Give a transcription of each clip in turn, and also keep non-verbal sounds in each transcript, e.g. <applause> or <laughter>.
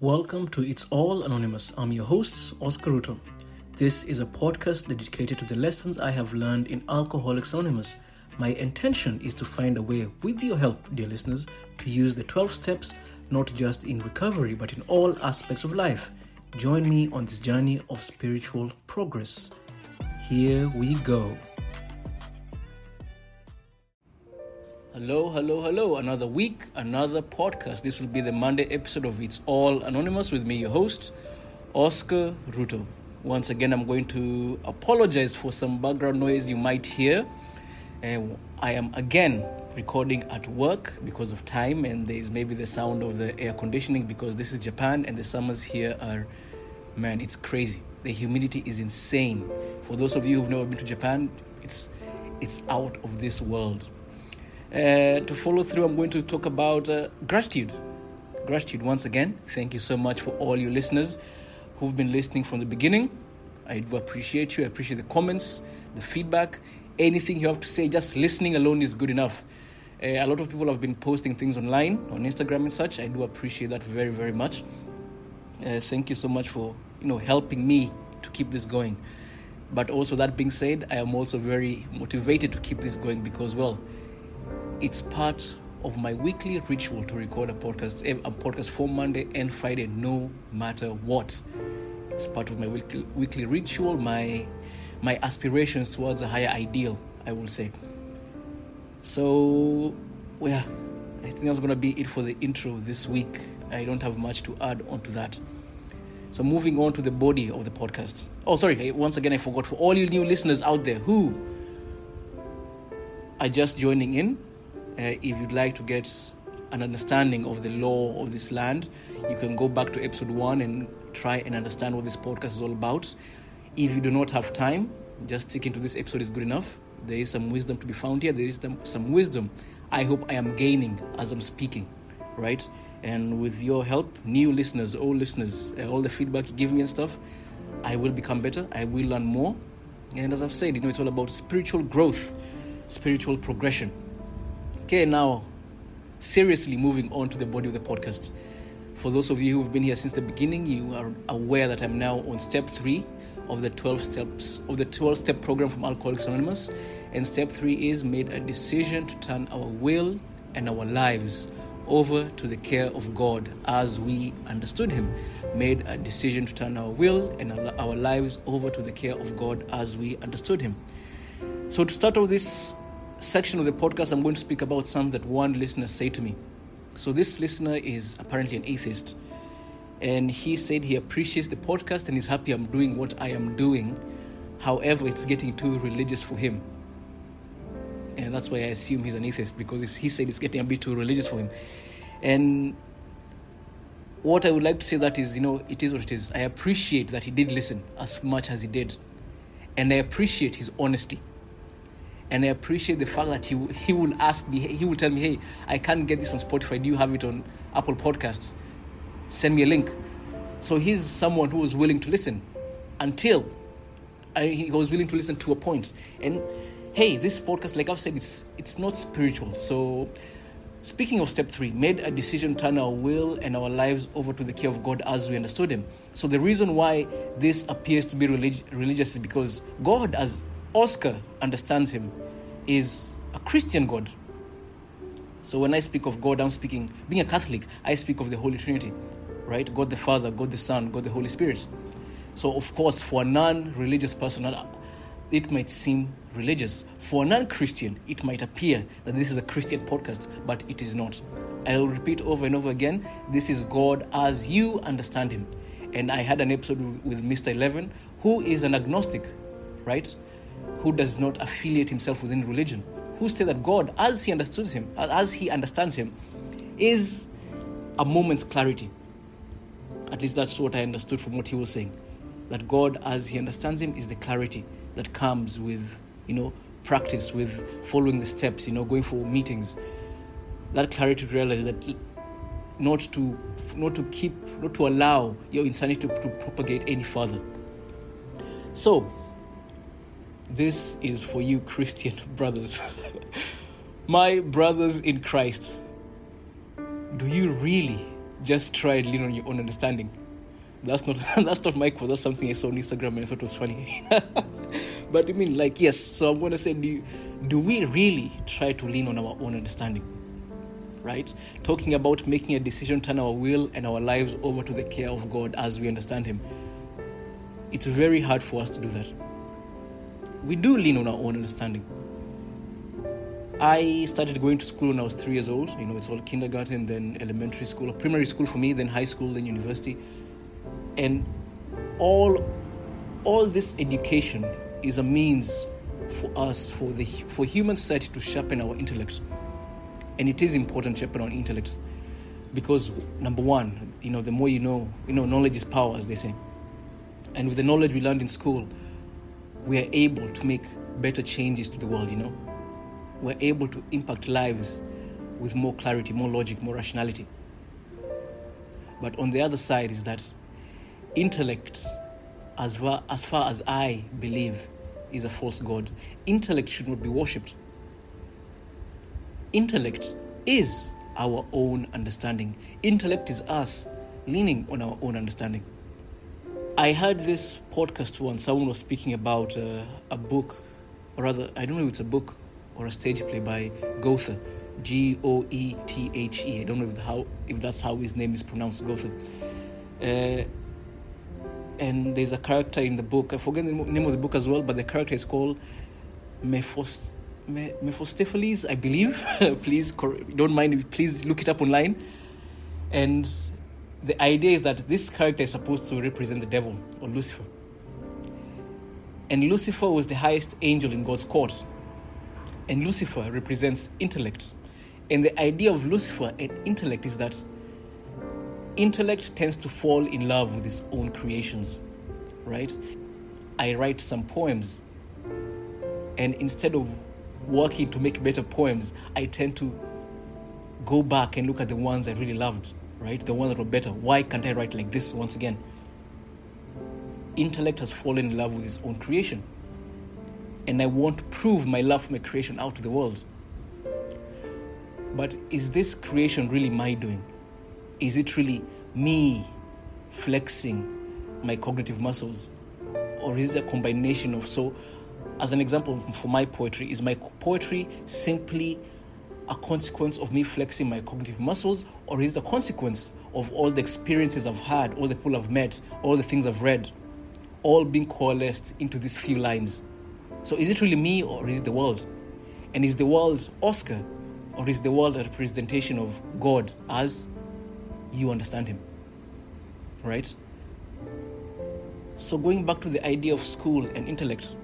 Welcome to It's All Anonymous. I'm your host, Oscar Ruto. This is a podcast dedicated to the lessons I have learned in Alcoholics Anonymous. My intention is to find a way, with your help, dear listeners, to use the 12 steps not just in recovery but in all aspects of life. Join me on this journey of spiritual progress. Here we go. Hello, hello, hello. Another week, another podcast. This will be the Monday episode of It's All Anonymous with me, your host, Oscar Ruto. Once again, I'm going to apologize for some background noise you might hear. Uh, I am again recording at work because of time, and there is maybe the sound of the air conditioning because this is Japan and the summers here are, man, it's crazy. The humidity is insane. For those of you who've never been to Japan, it's it's out of this world. Uh, to follow through, I'm going to talk about uh, gratitude. Gratitude once again. Thank you so much for all you listeners who've been listening from the beginning. I do appreciate you. I appreciate the comments, the feedback, anything you have to say. Just listening alone is good enough. Uh, a lot of people have been posting things online on Instagram and such. I do appreciate that very, very much. Uh, thank you so much for you know helping me to keep this going. But also that being said, I am also very motivated to keep this going because well it's part of my weekly ritual to record a podcast, eh, a podcast for Monday and Friday, no matter what. It's part of my weekly, weekly ritual, my my aspirations towards a higher ideal, I will say. So, well, I think that's gonna be it for the intro this week. I don't have much to add onto that. So, moving on to the body of the podcast. Oh, sorry, once again, I forgot for all you new listeners out there who are just joining in if you'd like to get an understanding of the law of this land, you can go back to episode one and try and understand what this podcast is all about. If you do not have time, just sticking to this episode is good enough. There is some wisdom to be found here. There is some wisdom I hope I am gaining as I'm speaking, right? And with your help, new listeners, old listeners, uh, all the feedback you give me and stuff, I will become better. I will learn more. And as I've said, you know, it's all about spiritual growth, spiritual progression. Okay, now, seriously moving on to the body of the podcast. For those of you who've been here since the beginning, you are aware that I'm now on step three of the 12 steps of the 12 step program from Alcoholics Anonymous. And step three is made a decision to turn our will and our lives over to the care of God as we understood Him. Made a decision to turn our will and our lives over to the care of God as we understood Him. So, to start off this section of the podcast, I'm going to speak about something that one listener said to me. So, this listener is apparently an atheist, and he said he appreciates the podcast and is happy I'm doing what I am doing. However, it's getting too religious for him. And that's why I assume he's an atheist because he said it's getting a bit too religious for him. And what I would like to say that is, you know, it is what it is. I appreciate that he did listen as much as he did. And I appreciate his honesty and I appreciate the fact that he he will ask me, he will tell me, hey, I can't get this on Spotify. Do you have it on Apple Podcasts? Send me a link. So he's someone who was willing to listen until I, he was willing to listen to a point. And hey, this podcast, like I've said, it's it's not spiritual. So speaking of step three, made a decision to turn our will and our lives over to the care of God as we understood Him. So the reason why this appears to be relig- religious is because God, as Oscar understands him, is a Christian God. So when I speak of God, I'm speaking, being a Catholic, I speak of the Holy Trinity, right? God the Father, God the Son, God the Holy Spirit. So, of course, for a non religious person, it might seem religious. For a non Christian, it might appear that this is a Christian podcast, but it is not. I'll repeat over and over again this is God as you understand Him. And I had an episode with Mr. Eleven, who is an agnostic, right? Who does not affiliate himself within religion, who say that God, as he understands him, as he understands him, is a moment's clarity. At least that's what I understood from what he was saying. That God, as he understands him, is the clarity that comes with, you know, practice, with following the steps, you know, going for meetings. That clarity to realize that not to not to keep not to allow your insanity to, to propagate any further. So this is for you, Christian <laughs> brothers. My brothers in Christ, do you really, just try lean on your own understanding. That's not <laughs> that's not my quote. That's something I saw on Instagram and I thought was funny. <laughs> but I mean, like, yes. So I'm gonna say, do do we really try to lean on our own understanding? Right? Talking about making a decision, turn our will and our lives over to the care of God as we understand Him. It's very hard for us to do that. We do lean on our own understanding. I started going to school when I was three years old. You know, it's all kindergarten, then elementary school, primary school for me, then high school, then university and all all this education is a means for us for the for human society to sharpen our intellect and it is important to sharpen our intellect because number one you know the more you know you know knowledge is power as they say and with the knowledge we learned in school we are able to make better changes to the world you know we're able to impact lives with more clarity more logic more rationality but on the other side is that intellect, as far, as far as I believe, is a false god. Intellect should not be worshipped. Intellect is our own understanding. Intellect is us leaning on our own understanding. I heard this podcast once, someone was speaking about uh, a book, or rather, I don't know if it's a book or a stage play by Goethe, G O E T H E. I don't know if, how, if that's how his name is pronounced, Goethe. Uh, and there's a character in the book. I forget the name of the book as well, but the character is called Mephist- Me- Mephistopheles, I believe. <laughs> please, don't mind. Please look it up online. And the idea is that this character is supposed to represent the devil or Lucifer. And Lucifer was the highest angel in God's court. And Lucifer represents intellect. And the idea of Lucifer and intellect is that intellect tends to fall in love with its own creations, right? I write some poems, and instead of working to make better poems, I tend to go back and look at the ones I really loved, right? The ones that were better. Why can't I write like this once again? Intellect has fallen in love with its own creation. And I want to prove my love for my creation out to the world. But is this creation really my doing? Is it really me flexing my cognitive muscles? Or is it a combination of so? As an example for my poetry, is my poetry simply a consequence of me flexing my cognitive muscles, or is it a consequence of all the experiences I've had, all the people I've met, all the things I've read, all being coalesced into these few lines? So is it really me, or is the world? And is the world Oscar, or is the world a representation of God as you understand him. Right? So, going back to the idea of school and intellect,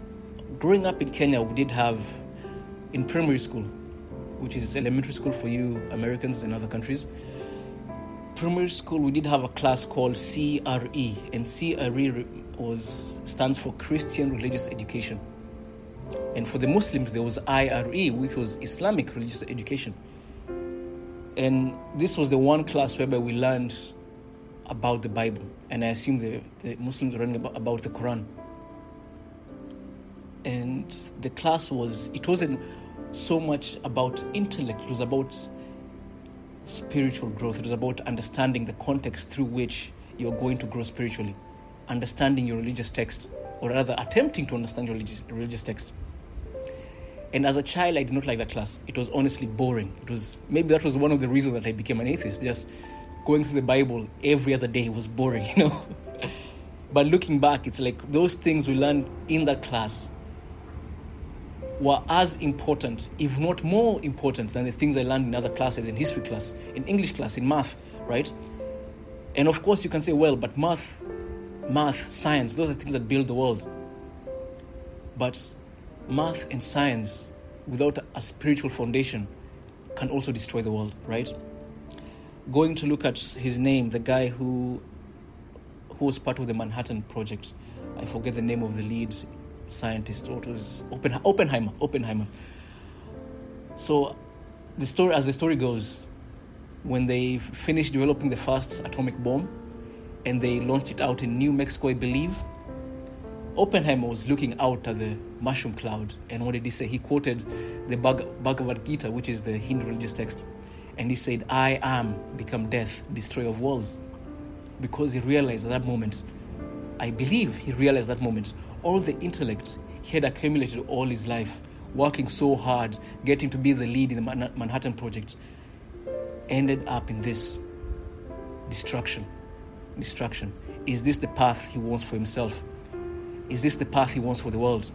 growing up in Kenya, we did have in primary school, which is elementary school for you Americans in other countries. Primary school, we did have a class called CRE, and CRE was stands for Christian Religious Education. And for the Muslims, there was IRE, which was Islamic Religious Education. And this was the one class whereby we learned about the Bible. And I assume the, the Muslims learning about, about the Quran. And the class was, it wasn't so much about intellect, it was about spiritual growth. It was about understanding the context through which you're going to grow spiritually, understanding your religious text, or rather attempting to understand your religious, religious text. And as a child, I did not like that class. It was honestly boring. It was maybe that was one of the reasons that I became an atheist. Just going through the Bible every other day was boring, <laughs> you know. but looking back, it's like those things we learned in that class were as important, if not more important, than the things I learned in other classes, in history class, in English class, in math, right? And of course, you can say, well, but math, math, science, those are things that build the world. But math and science without a spiritual foundation can also destroy the world, right? Going to look at his name, the guy who who was part of the Manhattan Project. I forget the name of the lead scientist. Or it was Oppen, Oppenheimer. Oppenheimer. So, the story, as the story goes, when they finished developing the first atomic bomb, and they launched it out in New Mexico, I believe, Oppenheimer was looking out at the mushroom cloud, and what did he say? He quoted the Bhagavad Gita, which is the Hindu religious text, and he said, I am become death, destroyer of worlds. Because he realized at that moment, I believe he realized that moment, all the intellect he had accumulated all his life, working so hard, getting to be the lead in the Manhattan Project, ended up in this destruction. Destruction. Is this the path he wants for himself? Is this the path he wants for the world?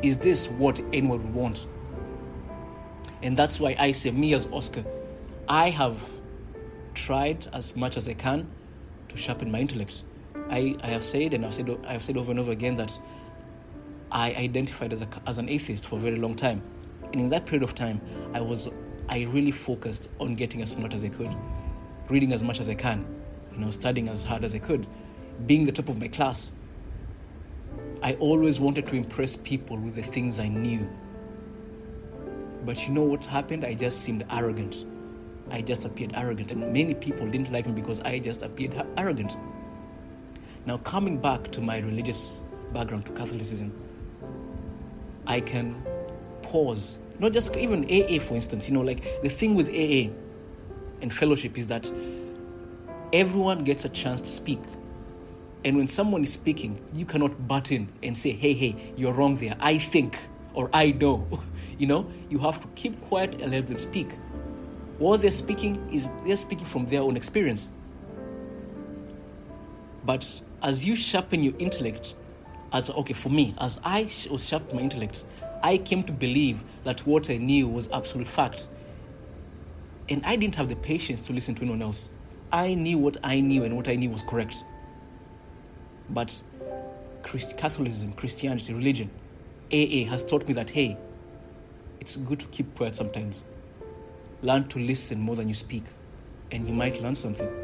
Is this what anyone would want? And that's why I say, me as Oscar, I have tried as much as I can to sharpen my intellect. I, I have said, and I've said, I have said over and over again that I identified as, a, as an atheist for a very long time. And in that period of time, I was, I really focused on getting as smart as I could, reading as much as I can, you know, studying as hard as I could, being the top of my class. I always wanted to impress people with the things I knew. But you know what happened? I just seemed arrogant. I just appeared arrogant, and many people didn't like me because I just appeared arrogant. Now, coming back to my religious background, to Catholicism, I can pause. Not just even AA, for instance, you know, like the thing with AA and fellowship is that everyone gets a chance to speak. And when someone is speaking, you cannot butt in and say, hey, hey, you're wrong there. I think or I know. <laughs> you know, you have to keep quiet and let them speak. What they're speaking is they're speaking from their own experience. But as you sharpen your intellect, as okay, for me, as I was sharpening my intellect, I came to believe that what I knew was absolute fact. And I didn't have the patience to listen to anyone else. I knew what I knew and what I knew was correct. But Christ- Catholicism, Christianity, religion, AA has taught me that hey, it's good to keep quiet sometimes. Learn to listen more than you speak, and you might learn something.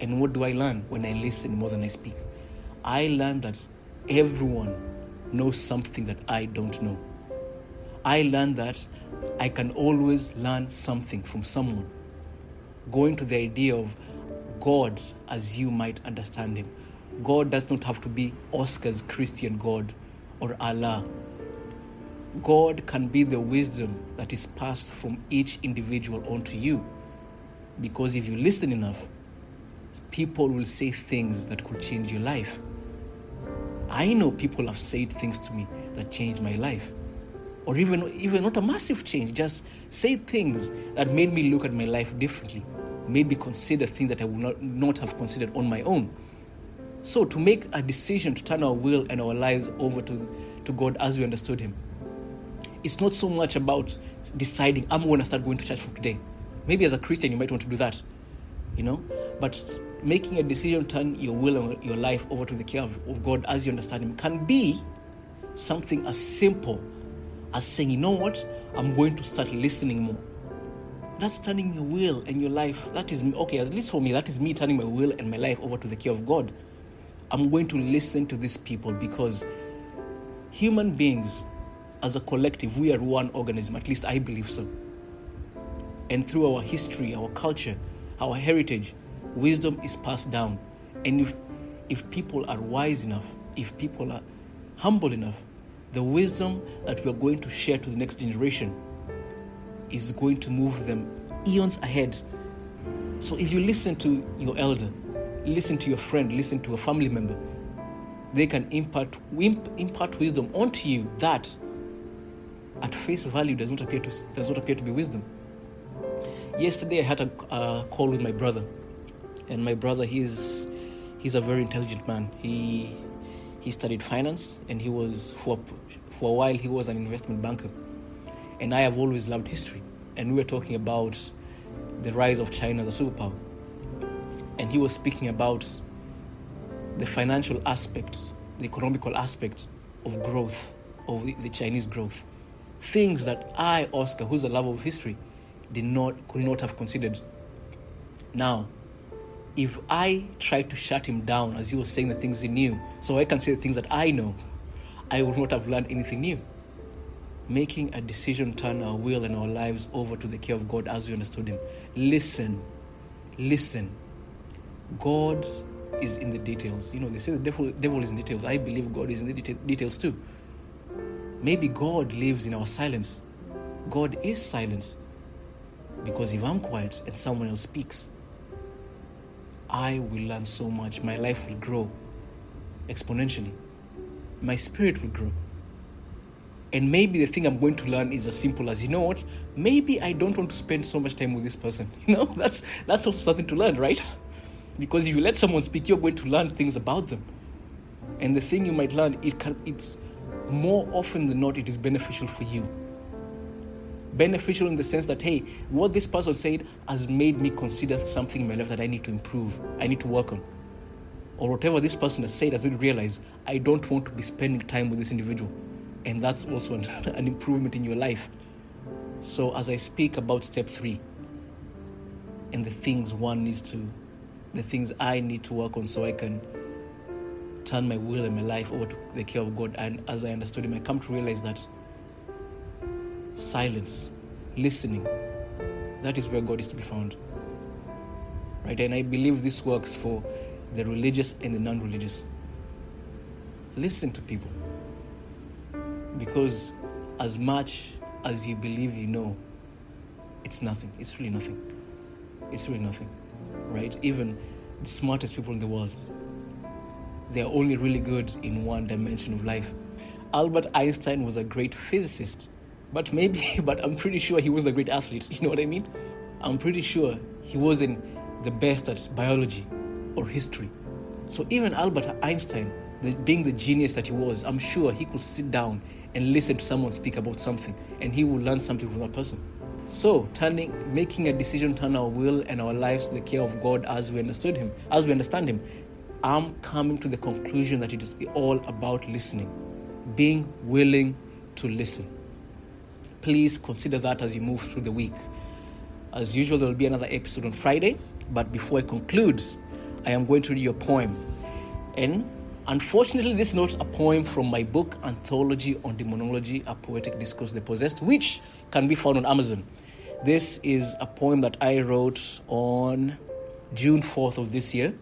And what do I learn when I listen more than I speak? I learn that everyone knows something that I don't know. I learned that I can always learn something from someone. Going to the idea of God as you might understand Him. God does not have to be Oscar's Christian God or Allah. God can be the wisdom that is passed from each individual onto you. Because if you listen enough, people will say things that could change your life. I know people have said things to me that changed my life. Or even, even not a massive change, just say things that made me look at my life differently, made me consider things that I would not, not have considered on my own. So, to make a decision to turn our will and our lives over to, to God as we understood Him, it's not so much about deciding, I'm going to start going to church from today. Maybe as a Christian, you might want to do that, you know? But making a decision to turn your will and your life over to the care of, of God as you understand Him can be something as simple as saying, you know what, I'm going to start listening more. That's turning your will and your life. That is, okay, at least for me, that is me turning my will and my life over to the care of God. I'm going to listen to these people because human beings, as a collective, we are one organism, at least I believe so. And through our history, our culture, our heritage, wisdom is passed down. And if, if people are wise enough, if people are humble enough, the wisdom that we are going to share to the next generation is going to move them eons ahead. So if you listen to your elder, listen to your friend, listen to a family member, they can impart, impart wisdom onto you that at face value does not appear to, does not appear to be wisdom. Yesterday I had a uh, call with my brother and my brother he's he's a very intelligent man. He he studied finance and he was for for a while he was an investment banker. And I have always loved history. And we were talking about the rise of China as a superpower. And he was speaking about the financial aspect, the economical aspect of growth, of the, the Chinese growth. Things that I, Oscar, who's a lover of history, did not could not have considered. Now, if I tried to shut him down as he was saying the things he knew, so I can say the things that I know, I would not have learned anything new. Making a decision turn our will and our lives over to the care of God as we understood Him. Listen, listen. God is in the details. You know, they say the devil, devil is in details. I believe God is in the details too. Maybe God lives in our silence. God is silence. Because if I'm quiet and someone else speaks, I will learn so much. My life will grow exponentially. My spirit will grow. And maybe the thing I'm going to learn is as simple as you know what? Maybe I don't want to spend so much time with this person. <laughs> You know, that's that's also something to learn, right? Because if you let someone speak, you're going to learn things about them. And the thing you might learn, it can it's more often than not, it is beneficial for you. Beneficial in the sense that, hey, what this person said has made me consider something in my life that I need to improve, I need to work on. Or whatever this person has said has made me realize I don't want to be spending time with this individual. And that's also an, <laughs> an improvement in your life. So, as I speak about step three and the things one needs to, the things I need to work on so I can turn my will and my life over to the care of God. And as I understood Him, I come to realize that silence, listening, that is where God is to be found. Right? And I believe this works for the religious and the non religious. Listen to people. Because as much as you believe you know, it's nothing. It's really nothing. It's really nothing. Right? Even the smartest people in the world, they're only really good in one dimension of life. Albert Einstein was a great physicist, but maybe, <laughs> but I'm pretty sure he was a great athlete. <laughs> You know what I mean? I'm pretty sure he wasn't the best at biology or history. So even Albert Einstein, the, being the genius that he was, I'm sure he could sit down and listen to someone speak about something, and he would learn something from that person. So, turning, making a decision, turn our will and our lives to the care of God as we understood Him, as we understand Him, I'm coming to the conclusion that it is all about listening, being willing to listen. Please consider that as you move through the week. As usual, there will be another episode on Friday, but before I conclude, I am going to read you a poem. And unfortunately, this is not a poem from my book, Anthology on Demonology, a poetic discourse, The Possessed, which can be found on Amazon. This is a poem that I wrote on June 4th of this year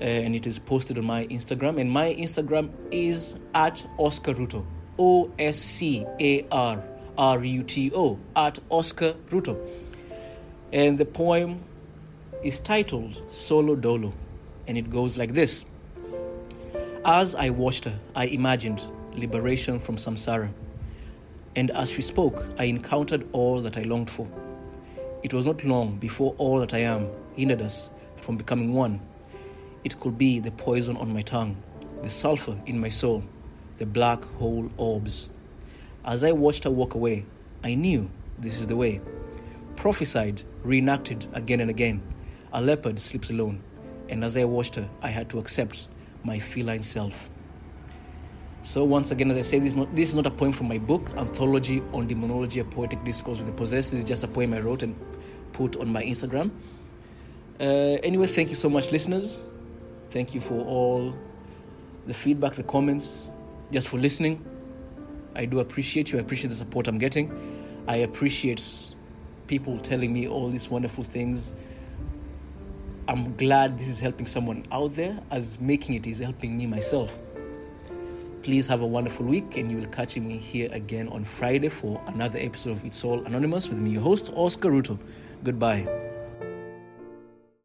uh, and it is posted on my Instagram. And my Instagram is at Oscar Ruto, O S C A R R U T O, at Oscar Ruto. And the poem is titled Solo Dolo, and it goes like this As I watched her, I imagined liberation from samsara. And as she spoke, I encountered all that I longed for. It was not long before all that I am hindered us from becoming one it could be the poison on my tongue, the sulfur in my soul, the black hole orbs. As I watched her walk away, I knew this is the way. Prophesied, reenacted again and again. A leopard sleeps alone, and as I watched her, I had to accept my feline self. So once again, as I say, this is not this is not a poem from my book, Anthology on Demonology, a poetic discourse with the possessed. This is just a poem I wrote and put on my Instagram. Uh, anyway, thank you so much, listeners. Thank you for all the feedback, the comments, just for listening. I do appreciate you. I appreciate the support I'm getting. I appreciate people telling me all these wonderful things. I'm glad this is helping someone out there, as making it is helping me myself. Please have a wonderful week, and you will catch me here again on Friday for another episode of It's All Anonymous with me, your host, Oscar Ruto. Goodbye.